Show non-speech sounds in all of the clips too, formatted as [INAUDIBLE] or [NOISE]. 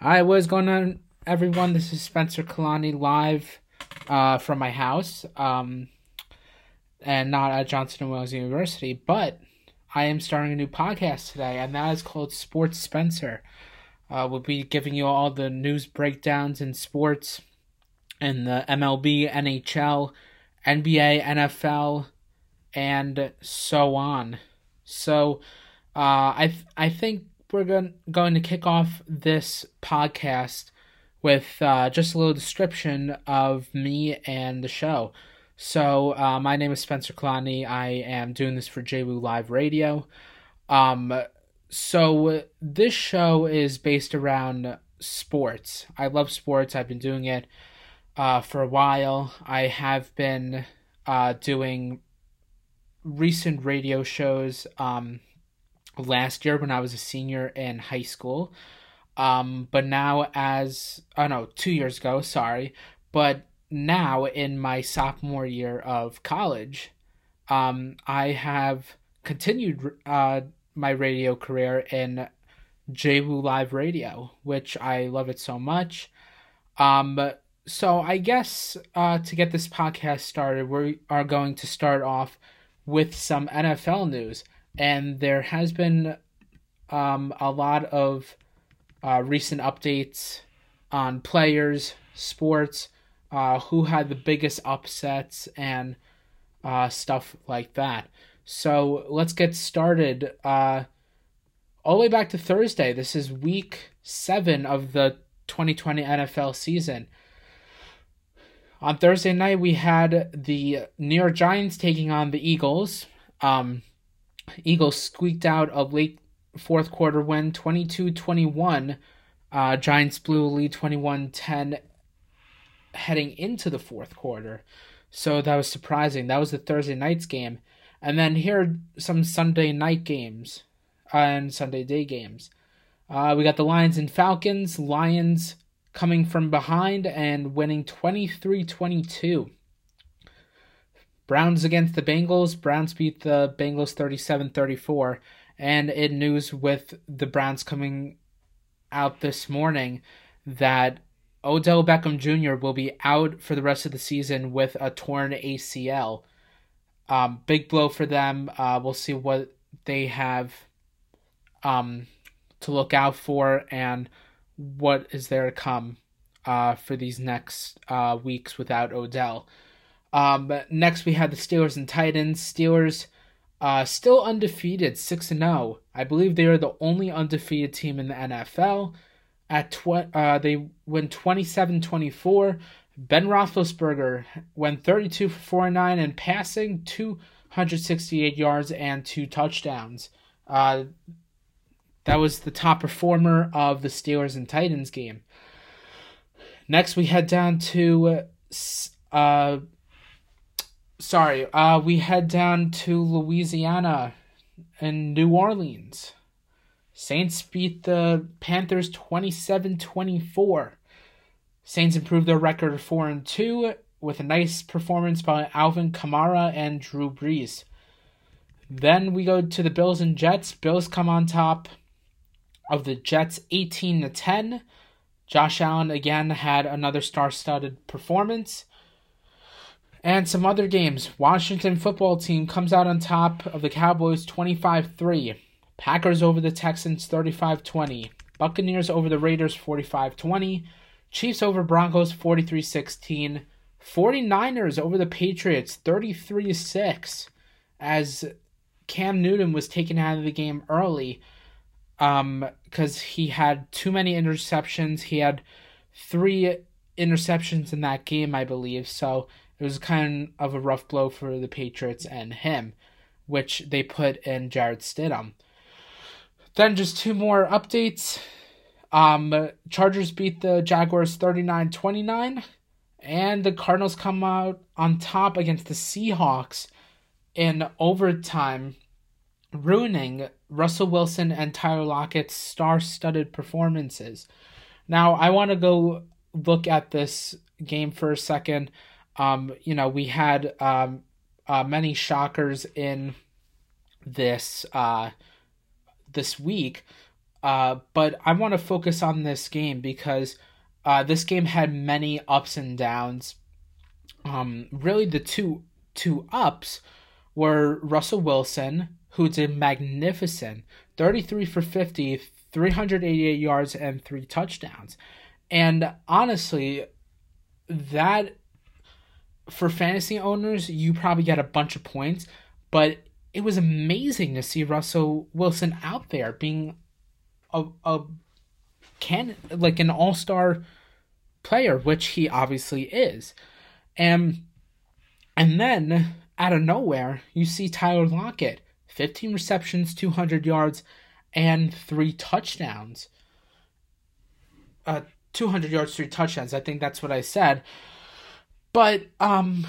Hi, what's going on, everyone? This is Spencer Kalani live uh, from my house, um, and not at Johnson Wales University, but I am starting a new podcast today, and that is called Sports Spencer. Uh, we'll be giving you all the news breakdowns in sports in the MLB, NHL, NBA, NFL, and so on. So, uh, I th- I think we're going going to kick off this podcast with uh, just a little description of me and the show. So, uh, my name is Spencer Kalani. I am doing this for JWU Live Radio. Um, so this show is based around sports. I love sports. I've been doing it uh, for a while. I have been uh, doing recent radio shows um, last year when I was a senior in high school. Um, but now, as oh no, two years ago, sorry, but now in my sophomore year of college, um, I have continued uh, my radio career in JWU Live Radio, which I love it so much. Um, so I guess uh, to get this podcast started, we are going to start off with some NFL news, and there has been um, a lot of uh, recent updates on players, sports, uh, who had the biggest upsets, and uh, stuff like that. So let's get started. Uh, all the way back to Thursday. This is week seven of the 2020 NFL season. On Thursday night, we had the New York Giants taking on the Eagles. Um, Eagles squeaked out a late fourth quarter win, 22 21. Uh, Giants blew a lead 21 10 heading into the fourth quarter. So that was surprising. That was the Thursday night's game. And then here are some Sunday night games uh, and Sunday day games. Uh, we got the Lions and Falcons. Lions coming from behind and winning 23 22. Browns against the Bengals. Browns beat the Bengals 37 34. And in news with the Browns coming out this morning that Odell Beckham Jr. will be out for the rest of the season with a torn ACL. Um, big blow for them. Uh, we'll see what they have um, to look out for and what is there to come uh, for these next uh, weeks without Odell. Um, next, we had the Steelers and Titans. Steelers uh, still undefeated, 6 0. I believe they are the only undefeated team in the NFL. At tw- uh, They win 27 24. Ben Roethlisberger went 32 for 49 and passing 268 yards and two touchdowns. Uh, that was the top performer of the Steelers and Titans game. Next, we head down to, uh, sorry, uh, we head down to Louisiana and New Orleans. Saints beat the Panthers 27 24. Saints improved their record to 4 and 2 with a nice performance by Alvin Kamara and Drew Brees. Then we go to the Bills and Jets. Bills come on top of the Jets 18 to 10. Josh Allen again had another star-studded performance. And some other games. Washington football team comes out on top of the Cowboys 25-3. Packers over the Texans 35-20. Buccaneers over the Raiders 45-20. Chiefs over Broncos 43 16. 49ers over the Patriots 33 6 as Cam Newton was taken out of the game early um because he had too many interceptions. He had three interceptions in that game, I believe. So it was kind of a rough blow for the Patriots and him, which they put in Jarrett Stidham. Then just two more updates. Um, Chargers beat the Jaguars 39 29, and the Cardinals come out on top against the Seahawks in overtime, ruining Russell Wilson and Tyler Lockett's star studded performances. Now, I want to go look at this game for a second. Um, you know, we had um, uh, many shockers in this uh, this week Uh, but I want to focus on this game because uh, this game had many ups and downs. Um, really, the two two ups were Russell Wilson, who did magnificent 33 for 50, 388 yards, and three touchdowns. And honestly, that for fantasy owners, you probably get a bunch of points, but it was amazing to see Russell Wilson out there being a, a can like an all-star player, which he obviously is. And and then out of nowhere, you see Tyler Lockett, 15 receptions, 200 yards, and three touchdowns. Uh, 200 yards, three touchdowns. I think that's what I said. But um,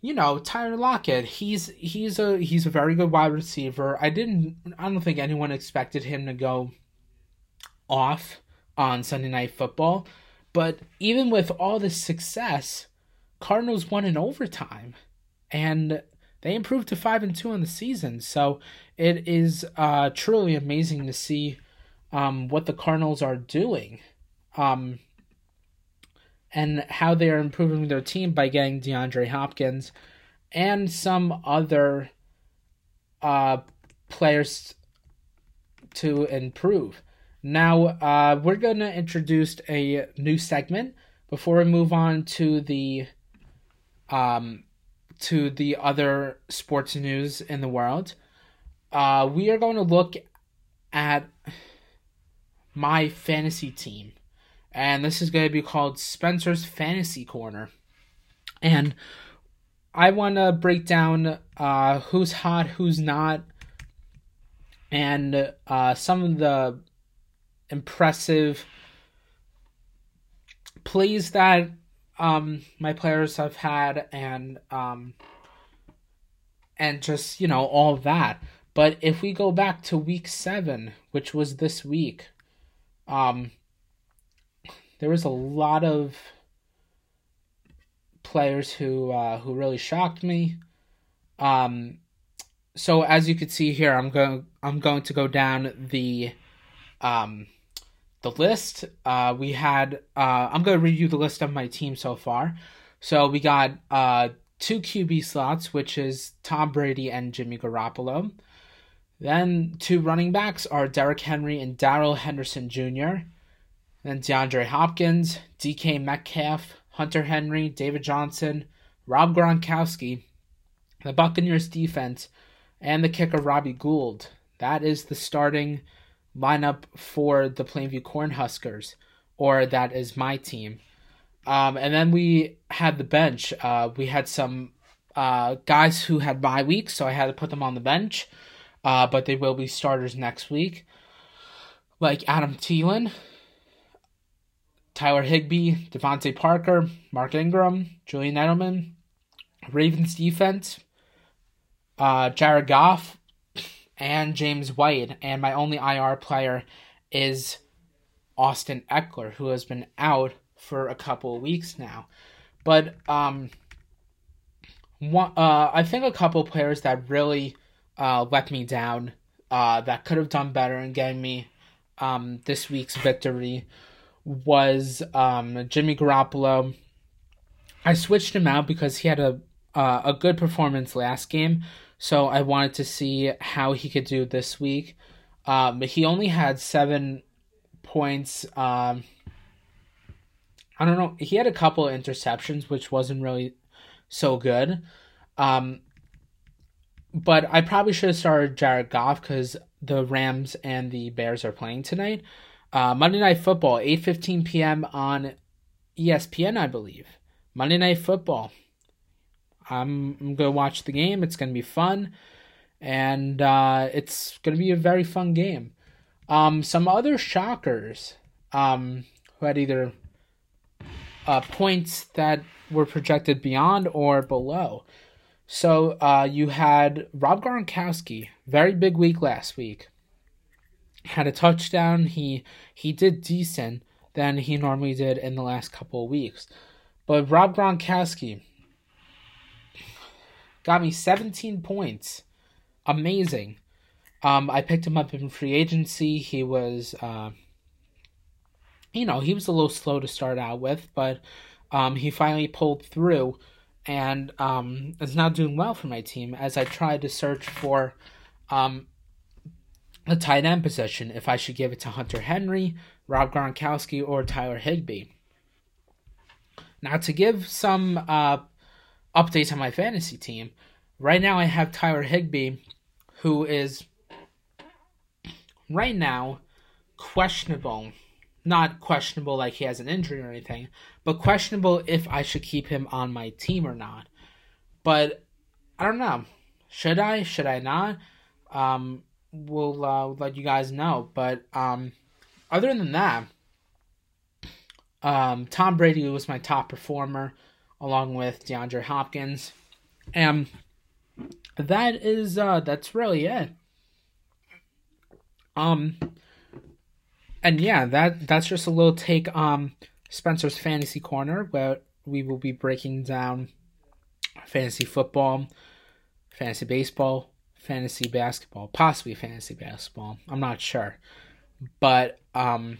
you know, Tyler Lockett, he's he's a he's a very good wide receiver. I didn't I don't think anyone expected him to go off on Sunday night football, but even with all this success, Cardinals won in overtime and they improved to 5 and 2 on the season. So it is uh truly amazing to see um what the Cardinals are doing. Um and how they are improving their team by getting DeAndre Hopkins and some other uh, players to improve. Now, uh, we're going to introduce a new segment before we move on to the um, to the other sports news in the world. Uh, we are going to look at my fantasy team and this is going to be called Spencer's Fantasy Corner. And I want to break down uh, who's hot, who's not, and uh, some of the impressive plays that um, my players have had, and um, and just you know all that. But if we go back to week seven, which was this week, um, there was a lot of players who uh, who really shocked me. Um, so as you can see here, I'm going I'm going to go down the um, the list. Uh, we had uh, I'm going to review the list of my team so far. So we got uh, two QB slots, which is Tom Brady and Jimmy Garoppolo. Then two running backs are Derrick Henry and Darrell Henderson Jr. Then DeAndre Hopkins, DK Metcalf, Hunter Henry, David Johnson, Rob Gronkowski, the Buccaneers defense, and the kicker Robbie Gould. That is the starting lineup for the Plainview Cornhuskers, or that is my team. Um, and then we had the bench. Uh, we had some uh, guys who had bye weeks, so I had to put them on the bench, uh, but they will be starters next week. Like Adam Thielen, Tyler Higbee, DeVante Parker, Mark Ingram, Julian Edelman, Ravens defense, uh, Jared Goff, and James White. And my only IR player is Austin Ekeler, who has been out for a couple of weeks now. But um, one, uh, I think a couple players that really uh, let me down, uh, that could have done better in getting me um, this week's victory was um, Jimmy Garoppolo. I switched him out because he had a uh, a good performance last game, so I wanted to see how he could do this week. Um, he only had seven points. Um, I don't know. He had a couple of interceptions, which wasn't really so good. Um, but I probably should have started Jared Goff because the Rams and the Bears are playing tonight. Uh, Monday Night Football, 8:15 p.m. on ESPN, I believe. Monday Night Football. I'm, I'm gonna watch the game. It's gonna be fun, and uh, it's gonna be a very fun game. Um, some other shockers um, who had either uh, points that were projected beyond or below. So uh, you had Rob Gronkowski, very big week last week had a touchdown. He he did decent than he normally did in the last couple of weeks. But Rob Gronkowski got me 17 points. Amazing. Um, I picked him up in free agency. He was, uh, you know, he was a little slow to start out with, but um, he finally pulled through and um, is now doing well for my team as I tried to search for um, a tight end position if I should give it to Hunter Henry, Rob Gronkowski, or Tyler Higbee. Now, to give some uh, updates on my fantasy team, right now I have Tyler Higbee, who is right now questionable. Not questionable like he has an injury or anything, but questionable if I should keep him on my team or not. But I don't know. Should I? Should I not? Um, we'll uh, let you guys know. But um, other than that, um, Tom Brady was my top performer, along with DeAndre Hopkins, and that is uh, that's really it. Um, and yeah, that that's just a little take on Spencer's fantasy corner, where we will be breaking down fantasy football, fantasy baseball, fantasy basketball, possibly fantasy basketball. I'm not sure, but um,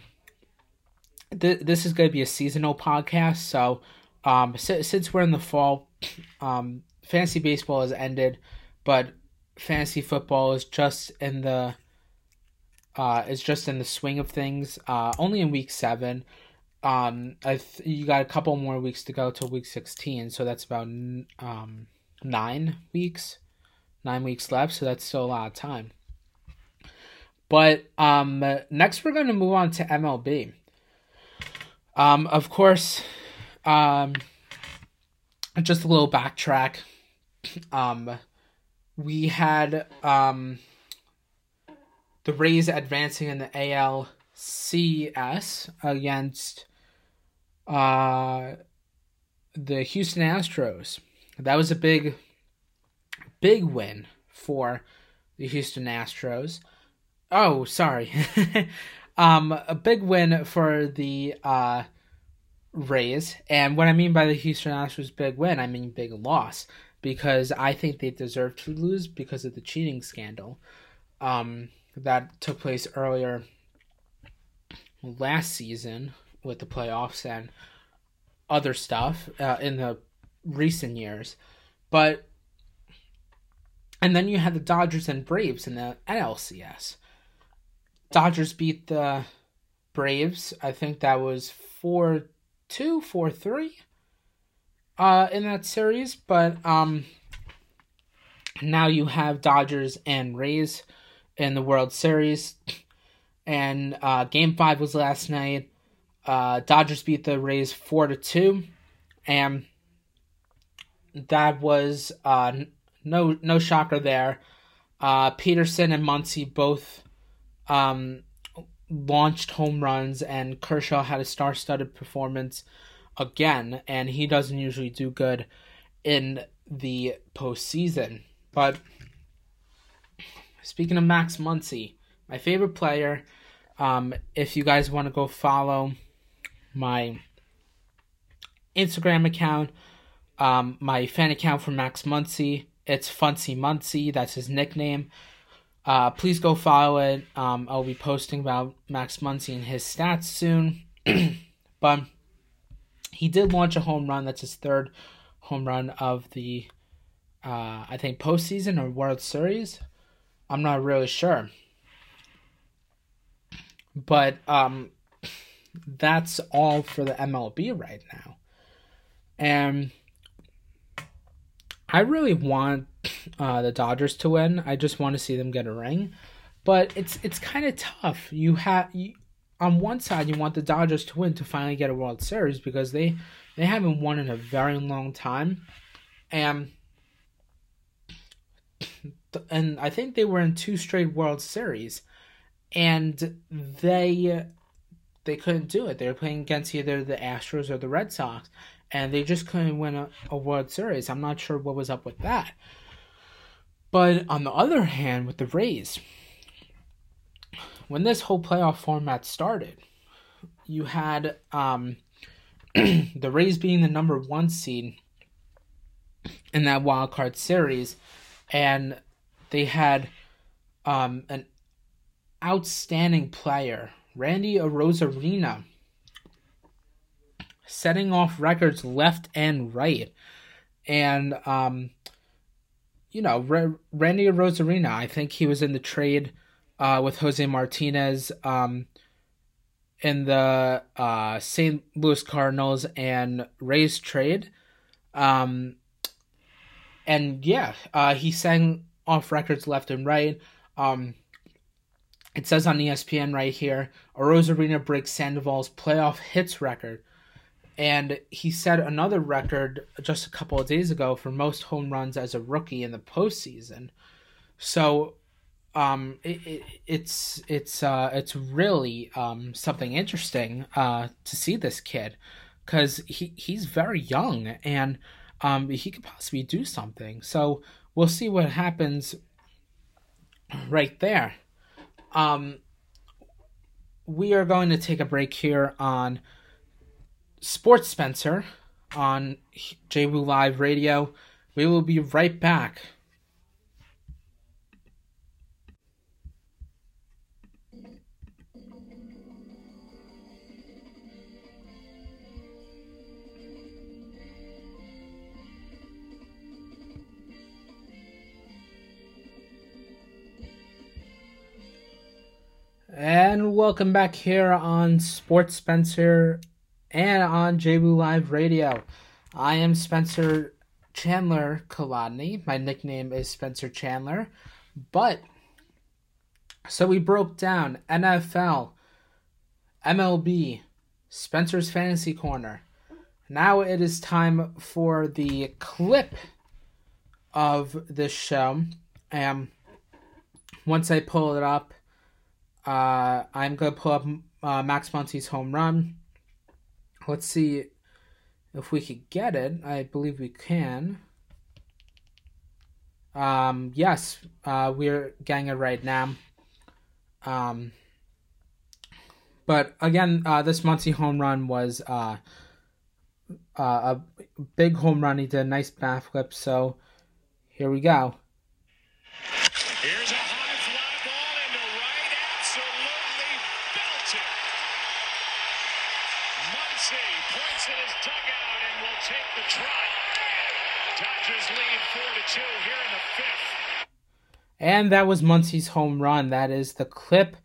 th- this is going to be a seasonal podcast. So, um, si- since we're in the fall, [CLEARS THROAT] um, fantasy baseball has ended, but fantasy football is just in the uh, is just in the swing of things. Uh, only in week seven. Um, I th- you got a couple more weeks to go till week sixteen, so that's about um nine weeks nine weeks left, so that's still a lot of time. But um, next, we're going to move on to MLB. Um, of course, um, just a little backtrack. Um, we had um, the Rays advancing in the ALCS against uh, the Houston Astros. That was a big big win for the Houston Astros. Oh, sorry. [LAUGHS] um, a big win for the uh, Rays. And what I mean by the Houston Astros big win, I mean big loss. Because I think they deserve to lose because of the cheating scandal um, that took place earlier last season with the playoffs and other stuff uh, in the recent years. But and then you had the Dodgers and Braves in the NLCS. Dodgers beat the Braves. I think that was 4 2, 4 3 uh, in that series. But um, now you have Dodgers and Rays in the World Series. And uh, game five was last night. Uh, Dodgers beat the Rays 4 to 2. And that was uh, no no shocker there. Uh, Pederson and Muncy both um, launched home runs, and Kershaw had a star-studded performance again, and he doesn't usually do good in the postseason. But speaking of Max Muncy, my favorite player. Um, if you guys want to go follow my Instagram account, um, my fan account for Max Muncy, it's Funcy Muncy. That's his nickname. Uh, please go follow it. Um, I'll be posting about Max Muncy and his stats soon. [CLEARS THROAT] but he did launch a home run. That's his third home run of the, uh, I think, postseason or World Series. I'm not really sure. But um, that's all for the MLB right now. And I really want uh, the Dodgers to win. I just want to see them get a ring, but it's it's kind of tough. You have on one side you want the Dodgers to win to finally get a World Series because they they haven't won in a very long time, and and I think they were in two straight World Series, and they they couldn't do it. They were playing against either the Astros or the Red Sox, and they just couldn't win a, a World Series. I'm not sure what was up with that. But on the other hand, with the Rays, when this whole playoff format started, you had um, [CLEARS THROAT] the Rays being the number one seed in that wild card series, and they had um, an outstanding player, Randy Arozarena, setting off records left and right. And, um, you know, R- Randy Arozarena, I think he was in the trade uh, with Jose Martinez um, in the uh, St. Louis Cardinals and Rays trade. Um, and yeah, uh, he sang off records left and right. Um, it says on ESPN right here, Arozarena breaks Sandoval's playoff hits record. And he set another record just a couple of days ago for most home runs as a rookie in the postseason. So, um, it, it, it's it's uh, it's really um, something interesting uh, to see this kid because he he's very young and um, he could possibly do something. So we'll see what happens right there. Um, we are going to take a break here on Sports Spencer on JWoo Live Radio. We will be right back. And welcome back here on Sports Spencer and on JWoo Live Radio. I am Spencer Chandler Kolodny. My nickname is Spencer Chandler. But, so we broke down NFL, MLB, Spencer's Fantasy Corner. Now it is time for the clip of this show. And once I pull it up, uh, I'm gonna pull up uh, Max Muncy's home run. Let's see if we could get it. I believe we can. Um, yes, uh, we're getting it right now. Um, but again, uh, this Muncy home run was uh, uh, a big home run. He did a nice bat flip. So here we go. And that was Muncy's home run. That is the clip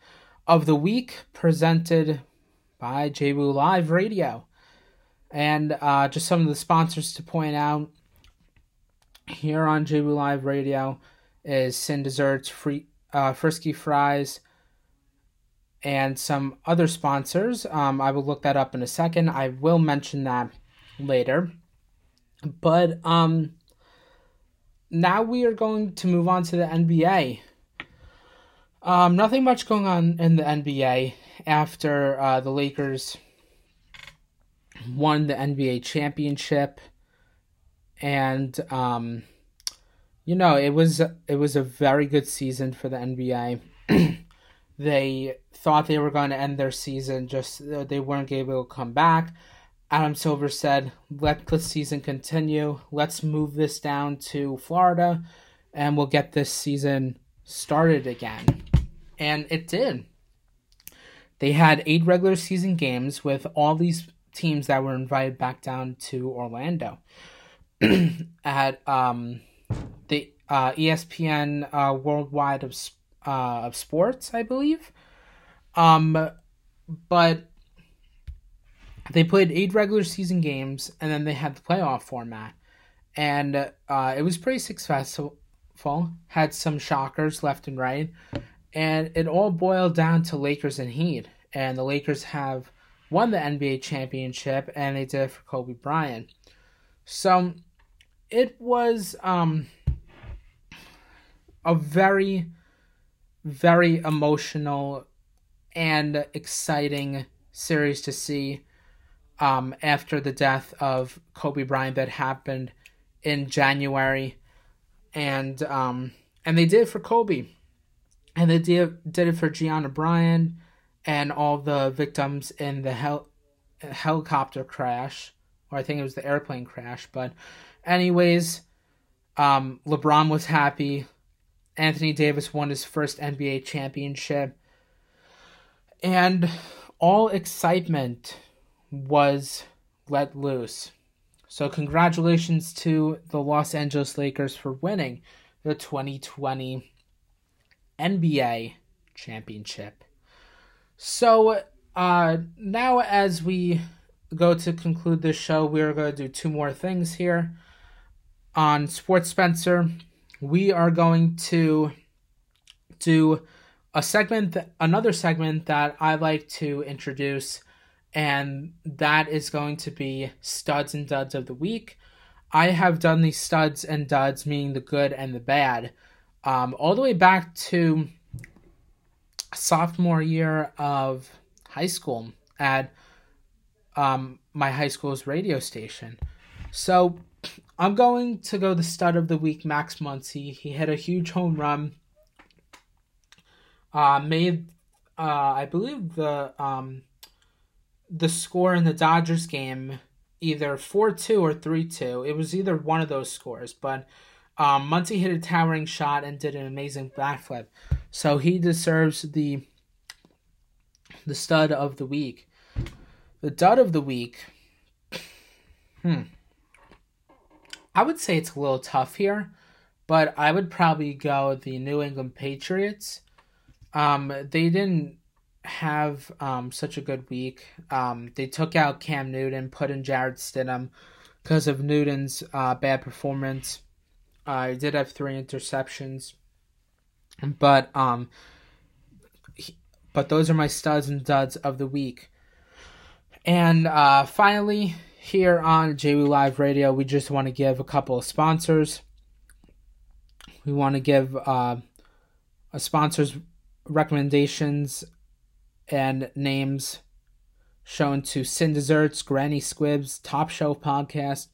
of the week presented by JWoo Live Radio. And uh, just some of the sponsors to point out here on JWoo Live Radio is Sin Desserts, Free, uh, Frisky Fries, and some other sponsors. Um, I will look that up in a second. I will mention that later. But um, now we are going to move on to the NBA. Um, nothing much going on in the NBA after uh, the Lakers won the NBA championship, and um, you know it was it was a very good season for the NBA. [CLEARS THROAT] they thought they were going to end their season, just they weren't able to come back. Adam Silver said, let the season continue. Let's move this down to Florida and we'll get this season started again. And it did. They had eight regular season games with all these teams that were invited back down to Orlando. [CLEARS THROAT] At um, the uh, ESPN uh, Worldwide of, uh, of Sports, I believe. Um, but they played eight regular season games and then they had the playoff format. And uh, it was pretty successful had some shockers left and right. And it all boiled down to lakers and heat. And the lakers have won the nba championship and they did it for kobe bryant. So it was um, a very very emotional and exciting series to see um, after the death of Kobe Bryant that happened in January, and um, and they did it for Kobe, and they did did it for Gianna Bryant and all the victims in the hel- helicopter crash, or I think it was the airplane crash. But, anyways, um, LeBron was happy, Anthony Davis won his first NBA championship. And all excitement was let loose. So, congratulations to the Los Angeles Lakers for winning the 2020 NBA championship. So, uh, now as we go to conclude this show, we are going to do two more things here. On Sports Spencer, we are going to do a segment, th- another segment that I like to introduce, and that is going to be studs and duds of the week. I have done these studs and duds, meaning the good and the bad, um, all the way back to sophomore year of high school at um, my high school's radio station. So I'm going to go the stud of the week, Max Muncy. He hit a huge home run. Uh, made, uh, I believe the um, the score in the Dodgers game either four two or three two. It was either one of those scores, but um, Muncy hit a towering shot and did an amazing backflip, so he deserves the the stud of the week. The dud of the week. [CLEARS THROAT] Hmm. I would say it's a little tough here, but I would probably go the New England Patriots. Um, they didn't have um, such a good week. Um, they took out Cam Newton, put in Jarrett Stidham because of Newton's uh, bad performance. Uh, he did have three interceptions, but um, he, but those are my studs and duds of the week. And uh, finally, here on JW Live Radio, we just want to give a couple of sponsors. We want to give uh, a sponsors recommendations and names shown to Sin Desserts, Granny Squibs, Top Shelf Podcast,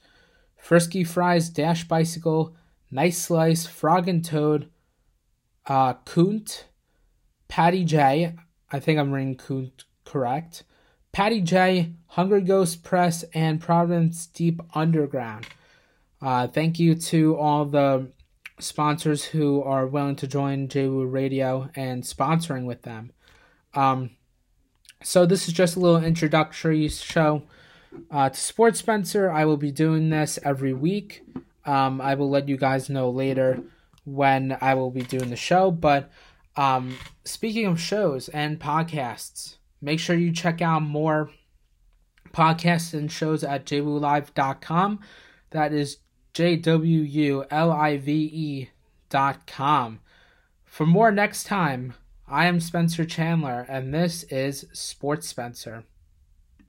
Frisky Fries, Dash Bicycle, Nice Slice, Frog and Toad, uh, Kunt, Patty J. I think I'm reading Kunt correct. Patty J, Hungry Ghost Press, and Providence Deep Underground. Uh, thank you to all the sponsors who are willing to join JWU Radio and sponsoring with them. Um, so this is just a little introductory show uh, to Sports Spencer. I will be doing this every week. Um, I will let you guys know later when I will be doing the show. But um, speaking of shows and podcasts, make sure you check out more podcasts and shows at jwulive.com. That is J W U L I V E dot com. For more next time, I am Spencer Chandler, and this is Sports Spencer.